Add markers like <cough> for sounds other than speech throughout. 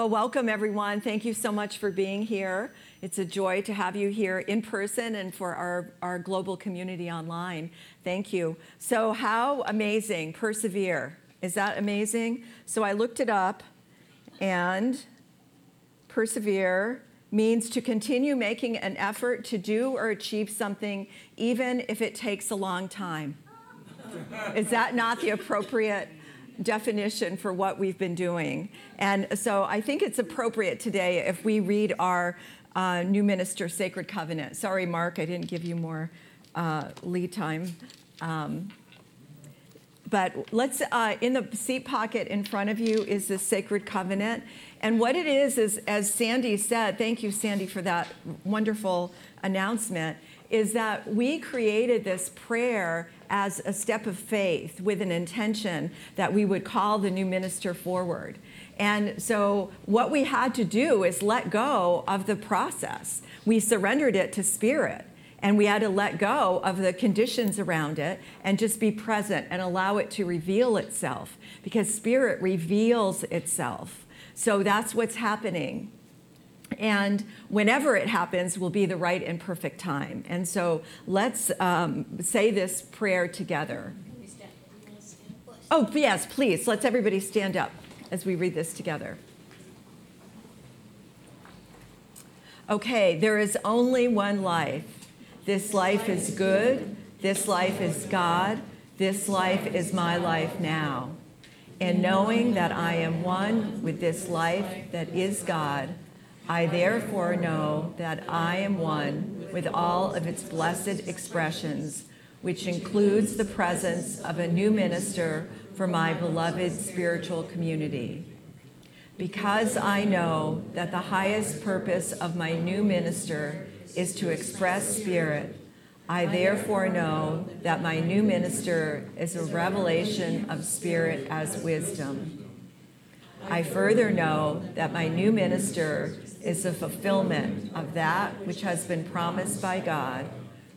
Well, welcome everyone. Thank you so much for being here. It's a joy to have you here in person and for our, our global community online. Thank you. So, how amazing, persevere. Is that amazing? So, I looked it up, and persevere means to continue making an effort to do or achieve something, even if it takes a long time. Is that not the appropriate? Definition for what we've been doing. And so I think it's appropriate today if we read our uh, new minister sacred covenant. Sorry, Mark, I didn't give you more uh, lead time. Um, but let's, uh, in the seat pocket in front of you is the sacred covenant. And what it is, is as Sandy said, thank you, Sandy, for that wonderful announcement, is that we created this prayer as a step of faith with an intention that we would call the new minister forward. And so, what we had to do is let go of the process. We surrendered it to spirit, and we had to let go of the conditions around it and just be present and allow it to reveal itself because spirit reveals itself. So, that's what's happening and whenever it happens will be the right and perfect time. And so let's um, say this prayer together. Oh, yes, please. Let's everybody stand up as we read this together. Okay, there is only one life. This life is good. This life is God. This life is my life now. And knowing that I am one with this life that is God, I therefore know that I am one with all of its blessed expressions, which includes the presence of a new minister for my beloved spiritual community. Because I know that the highest purpose of my new minister is to express spirit, I therefore know that my new minister is a revelation of spirit as wisdom. I further know that my new minister is the fulfillment of that which has been promised by God,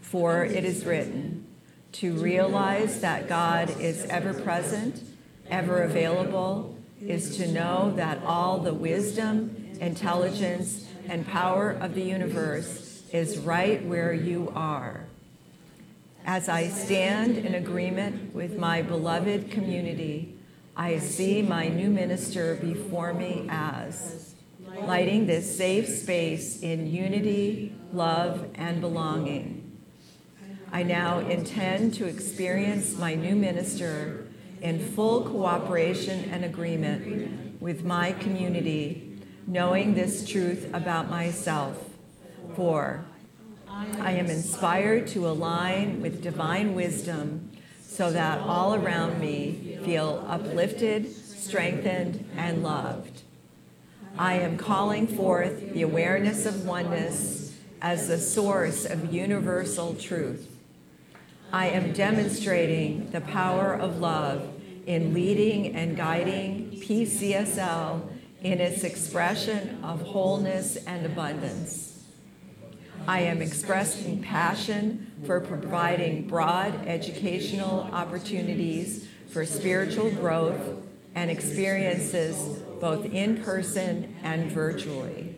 for it is written, to realize that God is ever present, ever available, is to know that all the wisdom, intelligence, and power of the universe is right where you are. As I stand in agreement with my beloved community, I see my new minister before me as lighting this safe space in unity, love, and belonging. I now intend to experience my new minister in full cooperation and agreement with my community, knowing this truth about myself. For I am inspired to align with divine wisdom so that all around me feel uplifted, strengthened, and loved. I am calling forth the awareness of oneness as the source of universal truth. I am demonstrating the power of love in leading and guiding PCSL in its expression of wholeness and abundance. I am expressing passion for providing broad educational opportunities for spiritual growth and experiences both in person and virtually.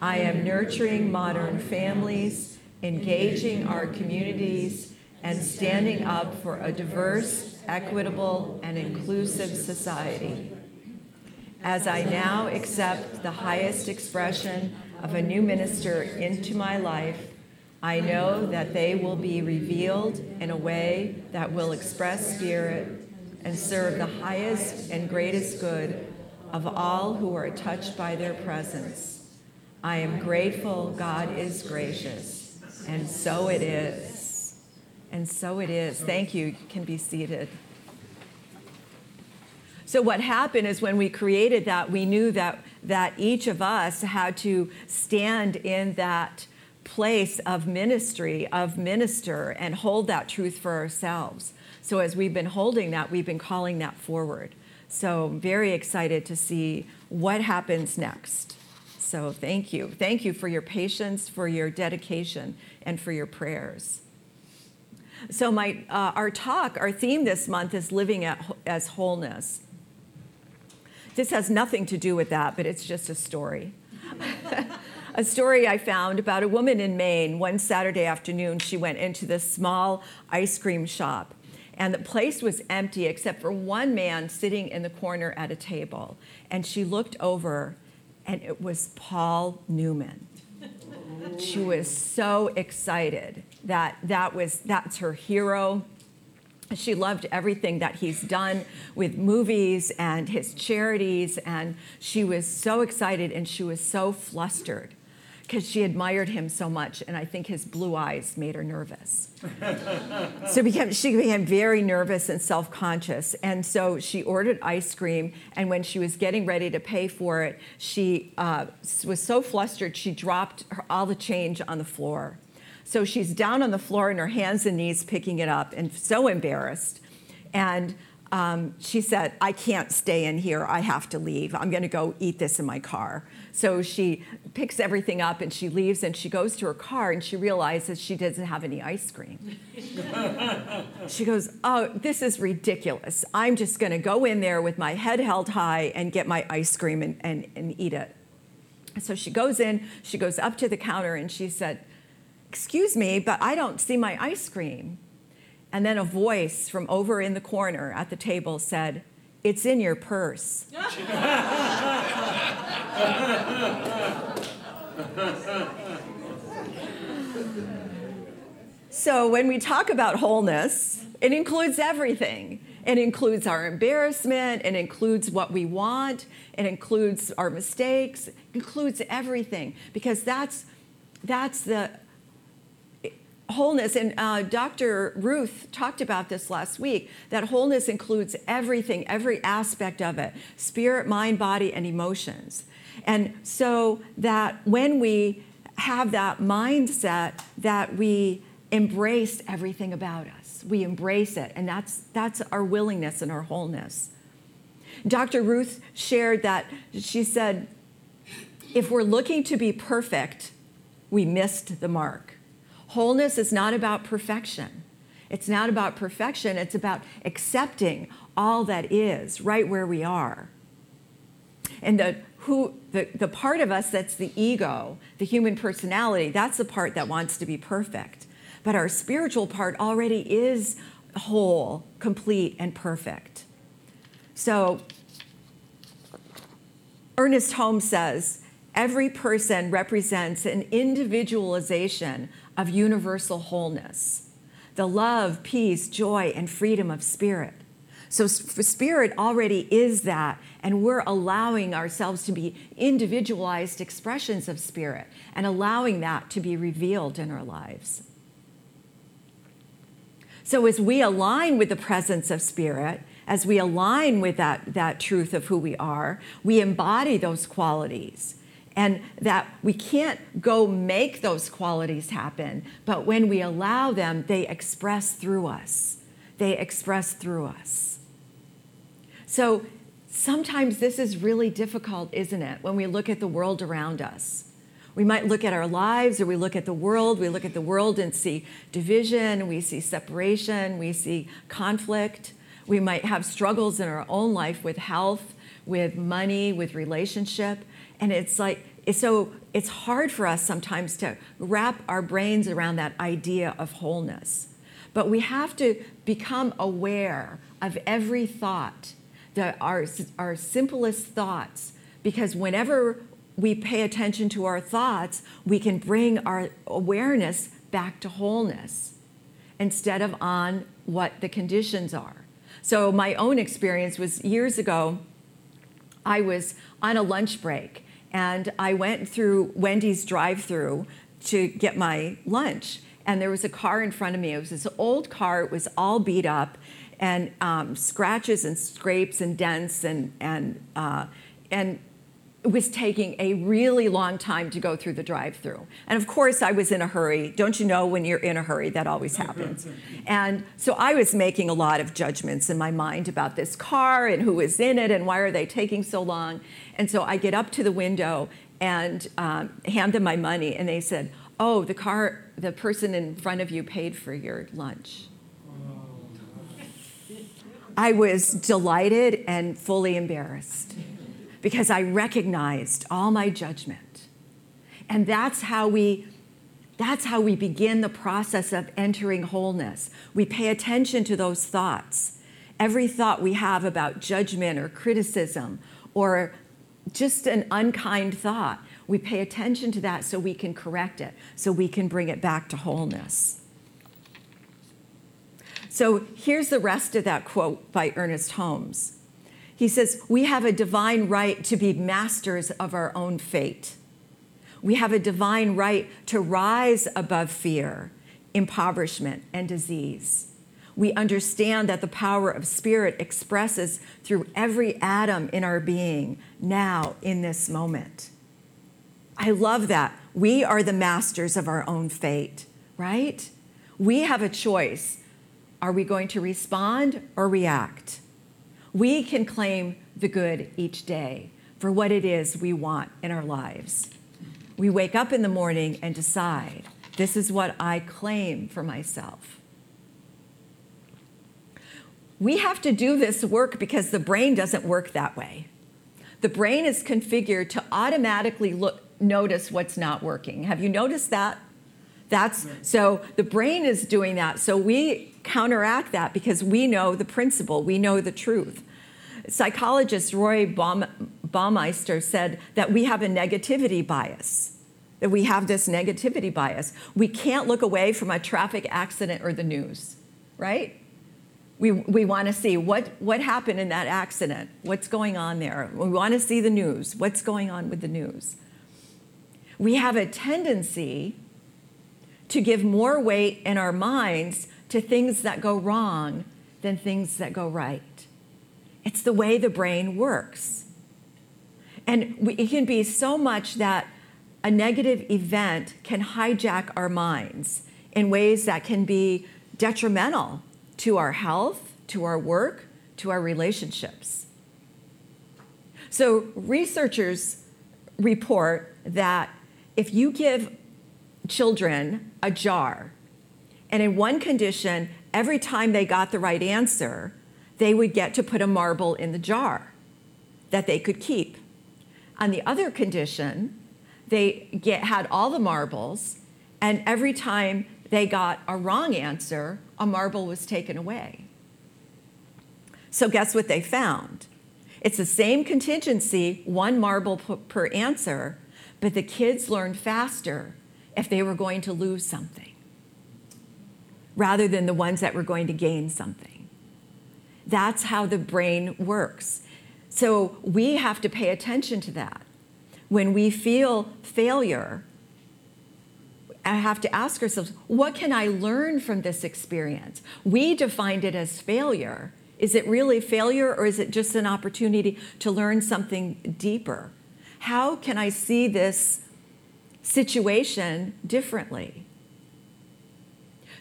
I am nurturing modern families, engaging our communities, and standing up for a diverse, equitable, and inclusive society. As I now accept the highest expression of a new minister into my life, I know that they will be revealed in a way that will express spirit and serve the highest and greatest good of all who are touched by their presence. I am grateful God is gracious, and so it is. And so it is. Thank you. You can be seated. So, what happened is when we created that, we knew that, that each of us had to stand in that place of ministry, of minister, and hold that truth for ourselves. So, as we've been holding that, we've been calling that forward. So, very excited to see what happens next. So, thank you. Thank you for your patience, for your dedication, and for your prayers. So, my, uh, our talk, our theme this month is living at, as wholeness. This has nothing to do with that, but it's just a story. <laughs> a story I found about a woman in Maine. One Saturday afternoon, she went into this small ice cream shop, and the place was empty except for one man sitting in the corner at a table. And she looked over, and it was Paul Newman. She was so excited that that was that's her hero she loved everything that he's done with movies and his charities, and she was so excited and she was so flustered because she admired him so much, and I think his blue eyes made her nervous. <laughs> so became, she became very nervous and self conscious, and so she ordered ice cream. And when she was getting ready to pay for it, she uh, was so flustered she dropped her, all the change on the floor. So she's down on the floor on her hands and knees picking it up and so embarrassed. And um, she said, I can't stay in here. I have to leave. I'm going to go eat this in my car. So she picks everything up and she leaves and she goes to her car and she realizes she doesn't have any ice cream. <laughs> she goes, Oh, this is ridiculous. I'm just going to go in there with my head held high and get my ice cream and, and, and eat it. So she goes in, she goes up to the counter and she said, Excuse me, but I don't see my ice cream. And then a voice from over in the corner at the table said, It's in your purse. <laughs> so when we talk about wholeness, it includes everything. It includes our embarrassment, it includes what we want, it includes our mistakes, it includes everything because that's that's the wholeness, and uh, Dr. Ruth talked about this last week, that wholeness includes everything, every aspect of it spirit, mind, body, and emotions. And so that when we have that mindset that we embrace everything about us, we embrace it, and that's, that's our willingness and our wholeness. Dr. Ruth shared that she said, if we're looking to be perfect, we missed the mark. Wholeness is not about perfection. It's not about perfection, it's about accepting all that is right where we are. And the who the, the part of us that's the ego, the human personality, that's the part that wants to be perfect. But our spiritual part already is whole, complete, and perfect. So Ernest Holmes says, every person represents an individualization of universal wholeness, the love, peace, joy, and freedom of spirit. So, spirit already is that, and we're allowing ourselves to be individualized expressions of spirit and allowing that to be revealed in our lives. So, as we align with the presence of spirit, as we align with that, that truth of who we are, we embody those qualities and that we can't go make those qualities happen, but when we allow them, they express through us. They express through us. So sometimes this is really difficult, isn't it, when we look at the world around us? We might look at our lives or we look at the world. We look at the world and see division, we see separation, we see conflict. We might have struggles in our own life with health, with money, with relationship. And it's like, it's so it's hard for us sometimes to wrap our brains around that idea of wholeness. But we have to become aware of every thought, the, our, our simplest thoughts, because whenever we pay attention to our thoughts, we can bring our awareness back to wholeness instead of on what the conditions are. So, my own experience was years ago, I was on a lunch break and I went through Wendy's drive through to get my lunch. And there was a car in front of me. It was this old car, it was all beat up and um, scratches and scrapes and dents and, and, uh, and was taking a really long time to go through the drive-through. And of course, I was in a hurry. Don't you know when you're in a hurry, that always happens. <laughs> and so I was making a lot of judgments in my mind about this car and who was in it and why are they taking so long. And so I get up to the window and um, hand them my money, and they said, "Oh, the car, the person in front of you paid for your lunch." I was delighted and fully embarrassed because I recognized all my judgment. And that's how we that's how we begin the process of entering wholeness. We pay attention to those thoughts. Every thought we have about judgment or criticism or just an unkind thought, we pay attention to that so we can correct it, so we can bring it back to wholeness. So here's the rest of that quote by Ernest Holmes. He says, We have a divine right to be masters of our own fate. We have a divine right to rise above fear, impoverishment, and disease. We understand that the power of spirit expresses through every atom in our being now in this moment. I love that. We are the masters of our own fate, right? We have a choice. Are we going to respond or react? We can claim the good each day for what it is we want in our lives. We wake up in the morning and decide this is what I claim for myself. We have to do this work because the brain doesn't work that way. The brain is configured to automatically look, notice what's not working. Have you noticed that? That's so the brain is doing that. So we counteract that because we know the principle, we know the truth. Psychologist Roy Baum, Baumeister said that we have a negativity bias, that we have this negativity bias. We can't look away from a traffic accident or the news, right? We, we want to see what, what happened in that accident, what's going on there. We want to see the news, what's going on with the news. We have a tendency to give more weight in our minds to things that go wrong than things that go right. It's the way the brain works. And we, it can be so much that a negative event can hijack our minds in ways that can be detrimental to our health, to our work, to our relationships. So, researchers report that if you give children a jar, and in one condition, every time they got the right answer, they would get to put a marble in the jar that they could keep. On the other condition, they get, had all the marbles, and every time they got a wrong answer, a marble was taken away. So, guess what they found? It's the same contingency, one marble per answer, but the kids learned faster if they were going to lose something rather than the ones that were going to gain something. That's how the brain works. So we have to pay attention to that. When we feel failure, I have to ask ourselves, what can I learn from this experience? We defined it as failure. Is it really failure or is it just an opportunity to learn something deeper? How can I see this situation differently?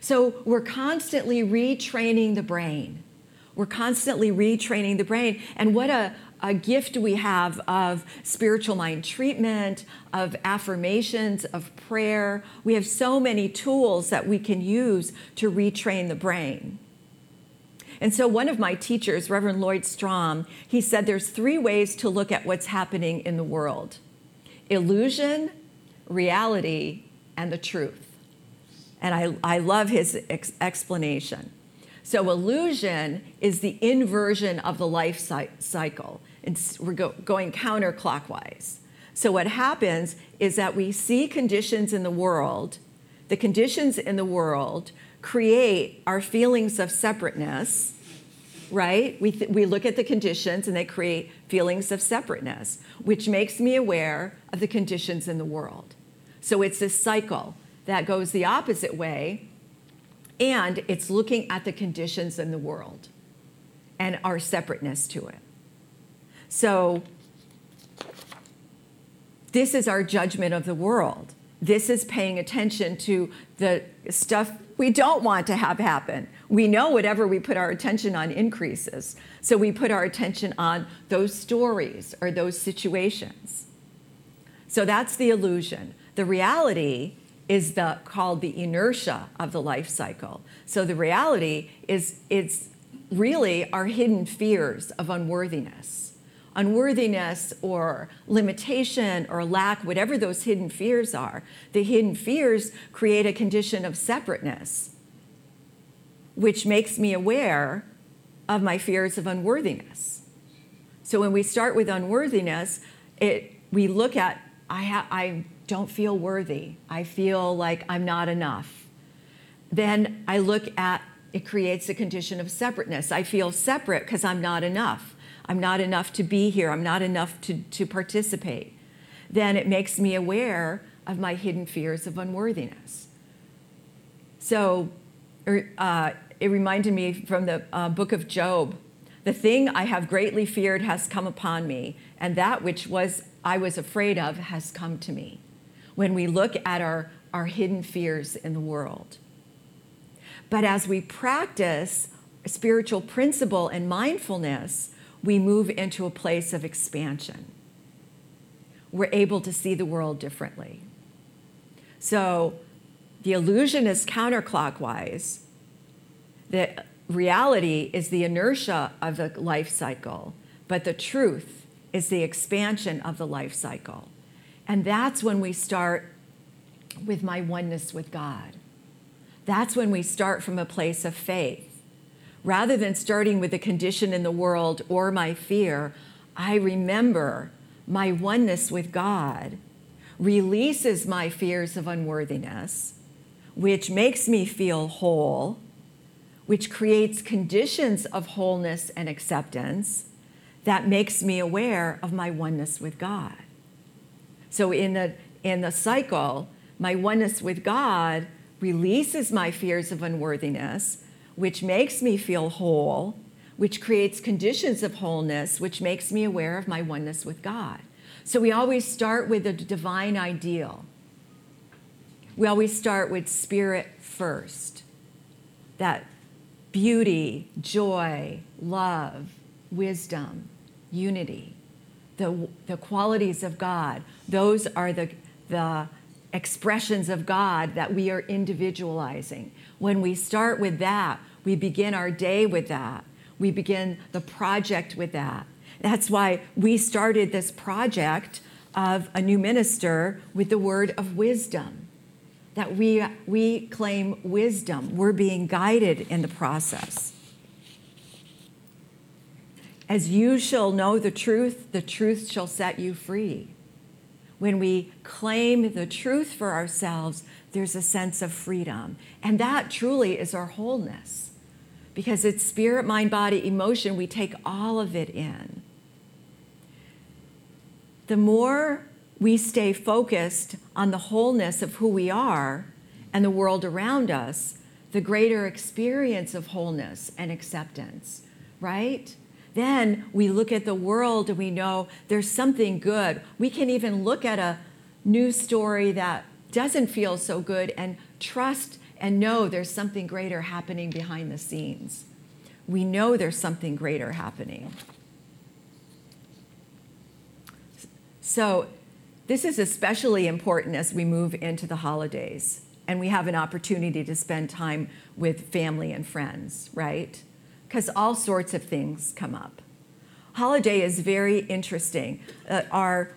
So we're constantly retraining the brain. We're constantly retraining the brain. And what a, a gift we have of spiritual mind treatment, of affirmations, of prayer. We have so many tools that we can use to retrain the brain. And so one of my teachers, Reverend Lloyd Strom, he said there's three ways to look at what's happening in the world. Illusion, reality, and the truth. And I, I love his ex- explanation. So illusion is the inversion of the life cycle. It's, we're go, going counterclockwise. So, what happens is that we see conditions in the world, the conditions in the world create our feelings of separateness, right? We, th- we look at the conditions and they create feelings of separateness, which makes me aware of the conditions in the world. So, it's this cycle that goes the opposite way, and it's looking at the conditions in the world and our separateness to it. So, this is our judgment of the world. This is paying attention to the stuff we don't want to have happen. We know whatever we put our attention on increases. So we put our attention on those stories or those situations. So that's the illusion. The reality is the called the inertia of the life cycle. So the reality is it's really our hidden fears of unworthiness unworthiness or limitation or lack, whatever those hidden fears are, the hidden fears create a condition of separateness, which makes me aware of my fears of unworthiness. So when we start with unworthiness, it, we look at, I, ha- I don't feel worthy. I feel like I'm not enough. Then I look at, it creates a condition of separateness. I feel separate because I'm not enough. I'm not enough to be here, I'm not enough to, to participate, then it makes me aware of my hidden fears of unworthiness. So er, uh, it reminded me from the uh, book of Job the thing I have greatly feared has come upon me, and that which was I was afraid of has come to me. When we look at our, our hidden fears in the world. But as we practice spiritual principle and mindfulness, we move into a place of expansion. We're able to see the world differently. So the illusion is counterclockwise. The reality is the inertia of the life cycle, but the truth is the expansion of the life cycle. And that's when we start with my oneness with God. That's when we start from a place of faith rather than starting with the condition in the world or my fear, I remember my oneness with God releases my fears of unworthiness, which makes me feel whole, which creates conditions of wholeness and acceptance that makes me aware of my oneness with God. So in the in the cycle, my oneness with God releases my fears of unworthiness, which makes me feel whole, which creates conditions of wholeness, which makes me aware of my oneness with God. So we always start with a divine ideal. We always start with spirit first. That beauty, joy, love, wisdom, unity, the, the qualities of God, those are the, the expressions of God that we are individualizing. When we start with that, we begin our day with that. We begin the project with that. That's why we started this project of a new minister with the word of wisdom. That we, we claim wisdom. We're being guided in the process. As you shall know the truth, the truth shall set you free. When we claim the truth for ourselves, there's a sense of freedom. And that truly is our wholeness because it's spirit, mind, body, emotion. We take all of it in. The more we stay focused on the wholeness of who we are and the world around us, the greater experience of wholeness and acceptance, right? Then we look at the world and we know there's something good. We can even look at a news story that doesn't feel so good and trust and know there's something greater happening behind the scenes. We know there's something greater happening. So, this is especially important as we move into the holidays and we have an opportunity to spend time with family and friends, right? Because all sorts of things come up. Holiday is very interesting. Uh, our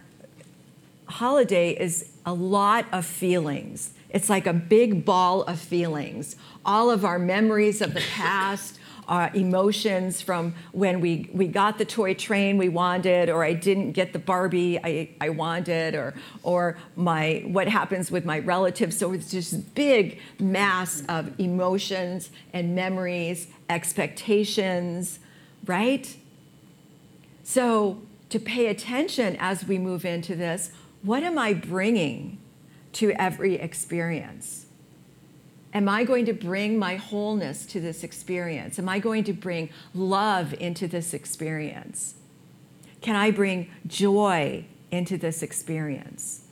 holiday is a lot of feelings. it's like a big ball of feelings. All of our memories of the past, our emotions from when we, we got the toy train we wanted, or I didn't get the Barbie I, I wanted, or, or my, what happens with my relatives. So it's just big mass of emotions and memories, expectations, right? So to pay attention as we move into this, what am I bringing to every experience? Am I going to bring my wholeness to this experience? Am I going to bring love into this experience? Can I bring joy into this experience?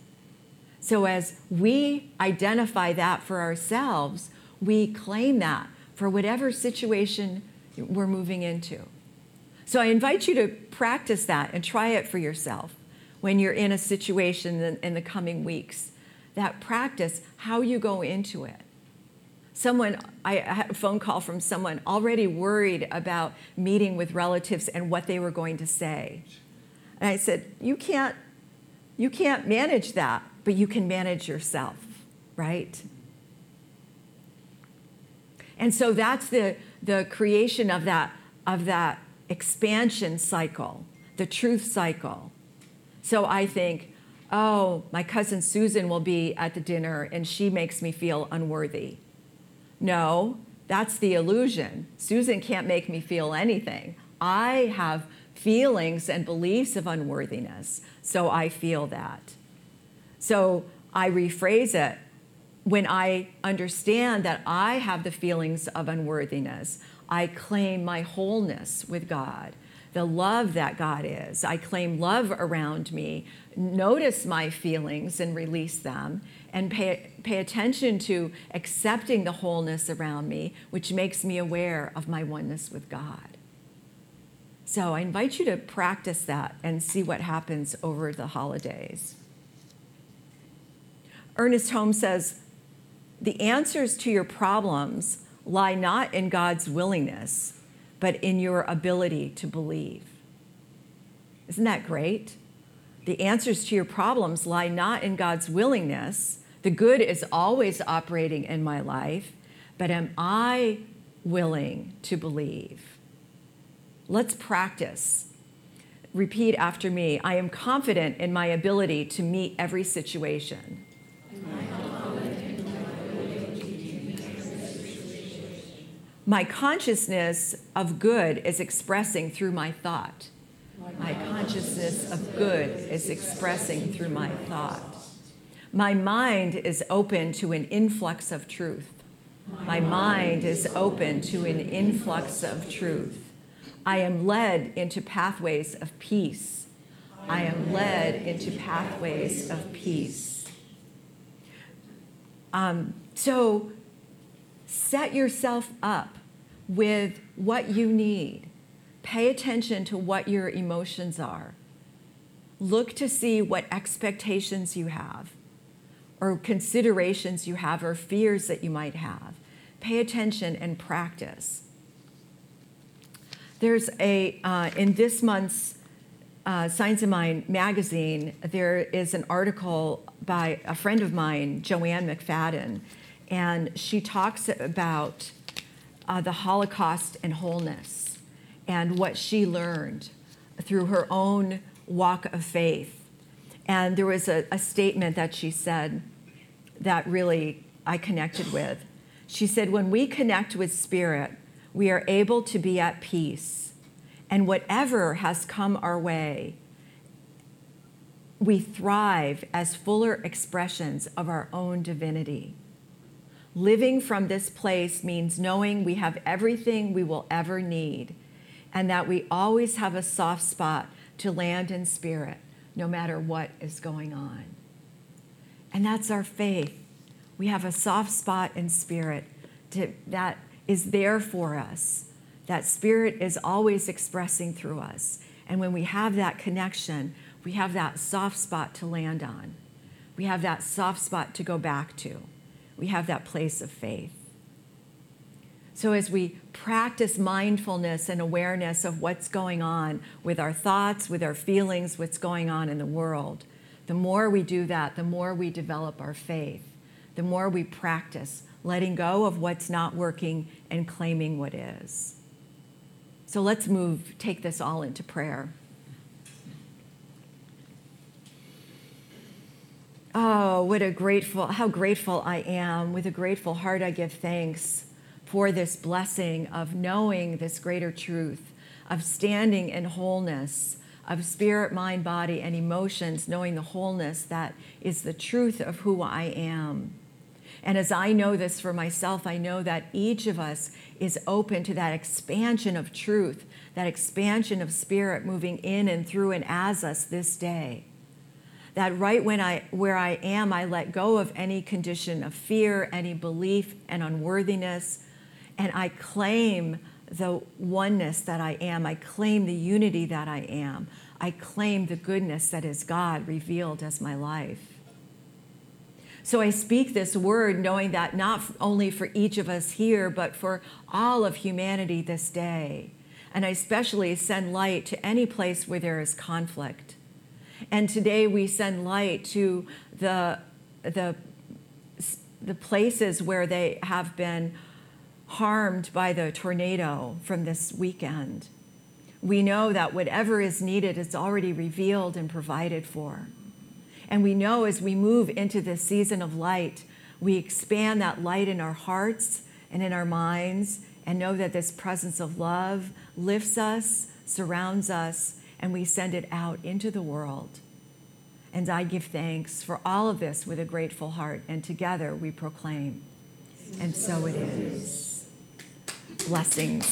So, as we identify that for ourselves, we claim that for whatever situation we're moving into. So, I invite you to practice that and try it for yourself when you're in a situation in, the coming weeks. That practice how you go into it someone i had a phone call from someone already worried about meeting with relatives and what they were going to say. And i said you can't you can't manage that but you can manage yourself right? And so that's the the creation of that of that expansion cycle the truth cycle. So i think oh my cousin susan will be at the dinner and she makes me feel unworthy no, that's the illusion. Susan can't make me feel anything. I have feelings and beliefs of unworthiness, so I feel that. So I rephrase it when I understand that I have the feelings of unworthiness, I claim my wholeness with God, the love that God is. I claim love around me, notice my feelings and release them, and pay, pay attention to accepting the wholeness around me, which makes me aware of my oneness with God. So I invite you to practice that and see what happens over the holidays. Ernest Holmes says, The answers to your problems lie not in God's willingness, but in your ability to believe. Isn't that great? The answers to your problems lie not in God's willingness, the good is always operating in my life, but am I willing to believe? Let's practice. Repeat after me I am confident in my ability to meet every situation. My consciousness of good is expressing through my thought. My consciousness of good is expressing through my thought. My mind is open to an influx of truth. My mind is open to an influx of truth. I am led into pathways of peace. I am led into pathways of peace. Um, so set yourself up with what you need. Pay attention to what your emotions are. Look to see what expectations you have or considerations you have or fears that you might have. Pay attention and practice. There's a, uh, in this month's uh, Science of Mind magazine, there is an article by a friend of mine, Joanne McFadden, and she talks about uh, the Holocaust and wholeness and what she learned through her own walk of faith and there was a, a statement that she said that really I connected with. She said, When we connect with spirit, we are able to be at peace. And whatever has come our way, we thrive as fuller expressions of our own divinity. Living from this place means knowing we have everything we will ever need and that we always have a soft spot to land in spirit no matter what is going on. And that's our faith. We have a soft spot in spirit to, that is there for us. That spirit is always expressing through us. And when we have that connection, we have that soft spot to land on. We have that soft spot to go back to. We have that place of faith. So, as we practice mindfulness and awareness of what's going on with our thoughts, with our feelings, what's going on in the world, the more we do that, the more we develop our faith, the more we practice letting go of what's not working and claiming what is. So let's move, take this all into prayer. Oh, what a grateful, how grateful I am. With a grateful heart, I give thanks for this blessing of knowing this greater truth, of standing in wholeness, of spirit, mind, body, and emotions, knowing the wholeness that is the truth of who I am. And as I know this for myself, I know that each of us is open to that expansion of truth, that expansion of spirit moving in and through and as us this day. That right when I where I am, I let go of any condition of fear, any belief and unworthiness, and I claim the oneness that I am. I claim the unity that I am. I claim the goodness that is God revealed as my life. So I speak this word knowing that not only for each of us here, but for all of humanity this day. And I especially send light to any place where there is conflict. And today we send light to the, the, the places where they have been harmed by the tornado from this weekend. We know that whatever is needed is already revealed and provided for. And we know as we move into this season of light, we expand that light in our hearts and in our minds and know that this presence of love lifts us, surrounds us, and we send it out into the world. And I give thanks for all of this with a grateful heart, and together we proclaim. And so it is. Blessings.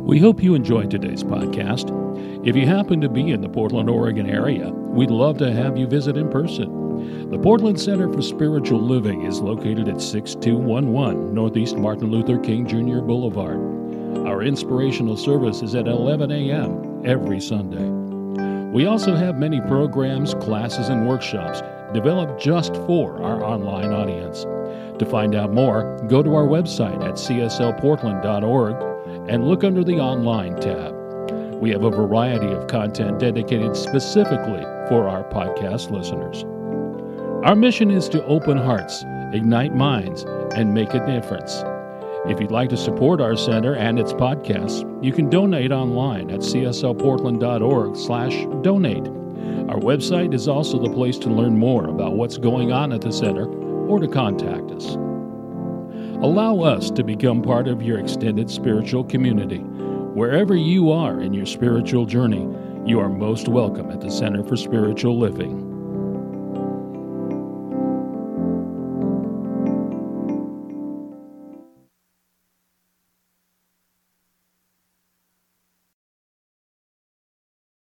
We hope you enjoyed today's podcast. If you happen to be in the Portland, Oregon area, we'd love to have you visit in person. The Portland Center for Spiritual Living is located at 6211 Northeast Martin Luther King Jr. Boulevard. Our inspirational service is at 11 a.m. every Sunday. We also have many programs, classes, and workshops developed just for our online audience. To find out more, go to our website at cslportland.org and look under the Online tab. We have a variety of content dedicated specifically for our podcast listeners. Our mission is to open hearts, ignite minds, and make a difference. If you'd like to support our center and its podcasts, you can donate online at cslportland.org/donate. Our website is also the place to learn more about what's going on at the center or to contact us. Allow us to become part of your extended spiritual community. Wherever you are in your spiritual journey, you are most welcome at the Center for Spiritual Living.